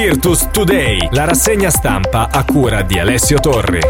Virtus Today, la rassegna stampa a cura di Alessio Torri.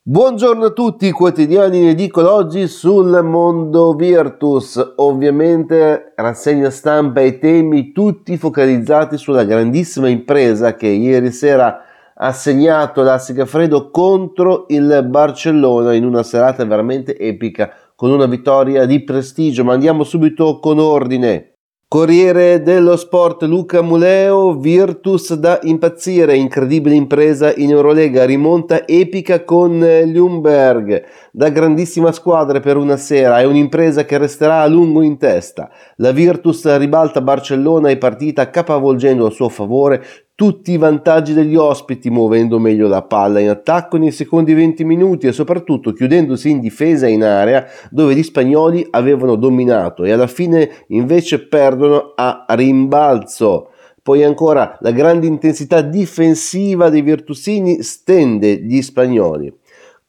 Buongiorno a tutti, quotidiani in edicola oggi sul mondo Virtus. Ovviamente rassegna stampa e temi tutti focalizzati sulla grandissima impresa che ieri sera ha segnato la Segafredo contro il Barcellona in una serata veramente epica con una vittoria di prestigio. Ma andiamo subito con ordine. Corriere dello Sport Luca Muleo, Virtus da impazzire, incredibile impresa in Eurolega, rimonta epica con Ljungberg, da grandissima squadra per una sera, è un'impresa che resterà a lungo in testa. La Virtus ribalta Barcellona e partita capovolgendo a suo favore tutti i vantaggi degli ospiti muovendo meglio la palla in attacco nei secondi 20 minuti e soprattutto chiudendosi in difesa in area dove gli spagnoli avevano dominato e alla fine invece perdono a rimbalzo. Poi ancora la grande intensità difensiva dei virtusini stende gli spagnoli.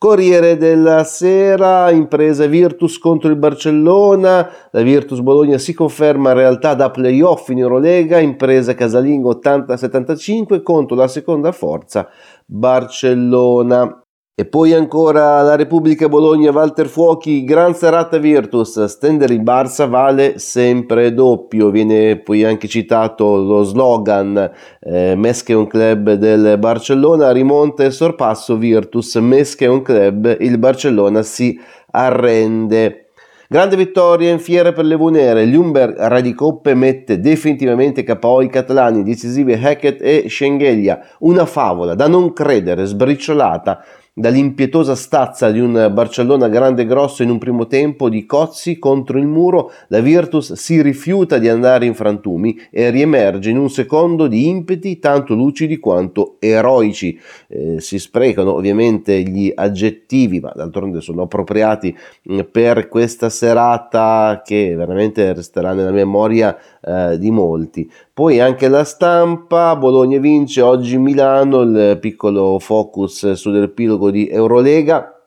Corriere della Sera, impresa Virtus contro il Barcellona, la Virtus Bologna si conferma in realtà da playoff in Eurolega, impresa casalingo 80-75 contro la seconda forza Barcellona. E poi ancora la Repubblica Bologna, Walter Fuochi, gran serata Virtus, stendere il Barça vale sempre doppio, viene poi anche citato lo slogan eh, Mesche un club del Barcellona, rimonta e sorpasso Virtus, Mesche un club, il Barcellona si arrende. Grande vittoria in fiera per le Vunere, Lumberg Radicoppe mette definitivamente KO i catalani, decisivi Hackett e Schengelia, una favola da non credere, sbriciolata dall'impietosa stazza di un Barcellona grande e grosso in un primo tempo di Cozzi contro il muro, la Virtus si rifiuta di andare in frantumi e riemerge in un secondo di impeti tanto lucidi quanto eroici. Eh, si sprecano ovviamente gli aggettivi, ma d'altronde sono appropriati mm, per questa serata che veramente resterà nella memoria eh, di molti. Poi anche la stampa, Bologna vince oggi Milano, il piccolo focus sull'epilogo di Eurolega,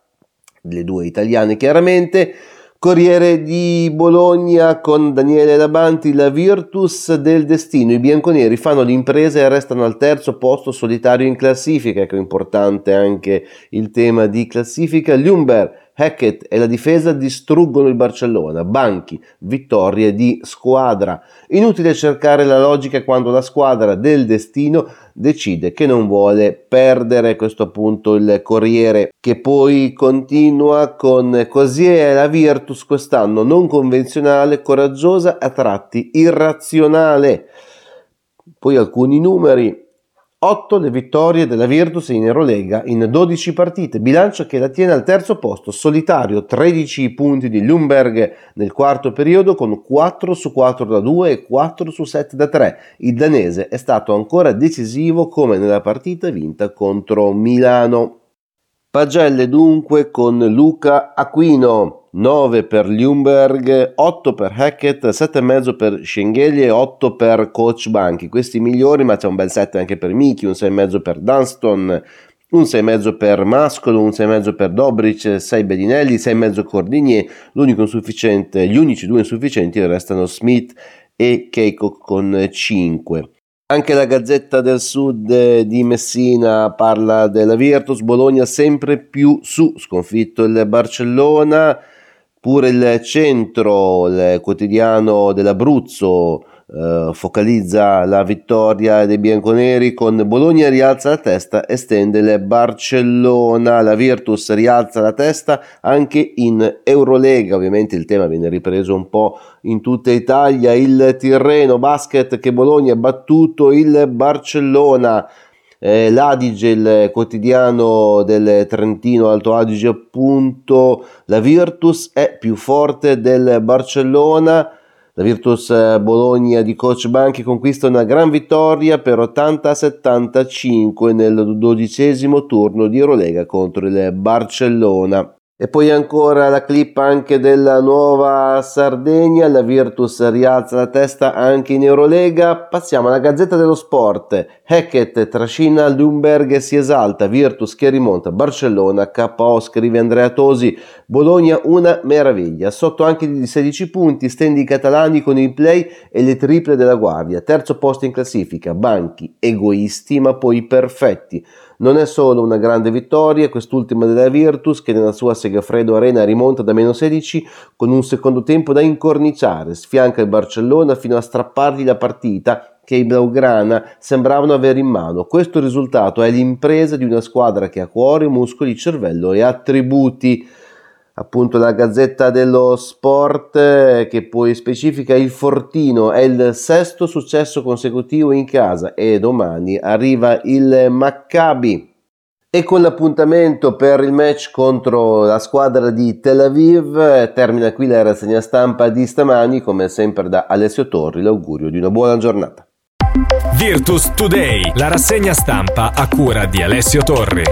le due italiane chiaramente. Corriere di Bologna con Daniele Labanti, la Virtus del destino. I bianconeri fanno l'impresa e restano al terzo posto solitario in classifica. Ecco, importante anche il tema di classifica. Lumber Hackett e la difesa distruggono il Barcellona, banchi, vittorie di squadra. Inutile cercare la logica quando la squadra del destino decide che non vuole perdere questo appunto il Corriere che poi continua con così è la Virtus quest'anno non convenzionale, coraggiosa, a tratti irrazionale. Poi alcuni numeri 8 le vittorie della Virtus in Eurolega in 12 partite, bilancio che la tiene al terzo posto, solitario 13 punti di Lumberg nel quarto periodo con 4 su 4 da 2 e 4 su 7 da 3. Il danese è stato ancora decisivo come nella partita vinta contro Milano. Pagelle dunque con Luca Aquino. 9 per Ljungberg, 8 per Hackett, 7,5 per Schengeli e 8 per Coach Banchi. Questi migliori, ma c'è un bel 7 anche per Miki, un 6,5 per Dunston, un 6,5 per Mascolo, un 6,5 per Dobric, 6 Bedinelli, 6,5 Cordinier. L'unico insufficiente, gli unici due insufficienti restano Smith e Keiko con 5. Anche la Gazzetta del Sud di Messina parla della Virtus, Bologna sempre più su, sconfitto il Barcellona, Pure il centro, il quotidiano dell'Abruzzo, eh, focalizza la vittoria dei bianconeri con Bologna rialza la testa e stende il Barcellona, la Virtus rialza la testa anche in Eurolega, ovviamente il tema viene ripreso un po' in tutta Italia, il Tirreno Basket che Bologna ha battuto il Barcellona eh, l'Adige, il quotidiano del Trentino Alto Adige, appunto, la Virtus è più forte del Barcellona. La Virtus eh, Bologna di Coach Banchi conquista una gran vittoria per 80-75 nel dodicesimo turno di Eurolega contro il Barcellona. E poi ancora la clip anche della nuova Sardegna, la Virtus rialza la testa anche in Eurolega. Passiamo alla Gazzetta dello Sport. Hackett trascina Lumberg si esalta, Virtus che rimonta, Barcellona, KO scrive Andrea Tosi, Bologna una meraviglia, sotto anche di 16 punti, stendi catalani con il play e le triple della guardia, terzo posto in classifica, banchi egoisti ma poi perfetti. Non è solo una grande vittoria, quest'ultima della Virtus che nella sua Segafredo Arena rimonta da meno 16 con un secondo tempo da incorniciare, sfianca il Barcellona fino a strappargli la partita che i Blaugrana sembravano avere in mano. Questo risultato è l'impresa di una squadra che ha cuore, muscoli, cervello e attributi appunto la Gazzetta dello Sport eh, che poi specifica il Fortino. È il sesto successo consecutivo in casa e domani arriva il Maccabi. E con l'appuntamento per il match contro la squadra di Tel Aviv eh, termina qui la rassegna stampa di stamani come sempre da Alessio Torri l'augurio di una buona giornata. Virtus Today la rassegna stampa a cura di Alessio Torri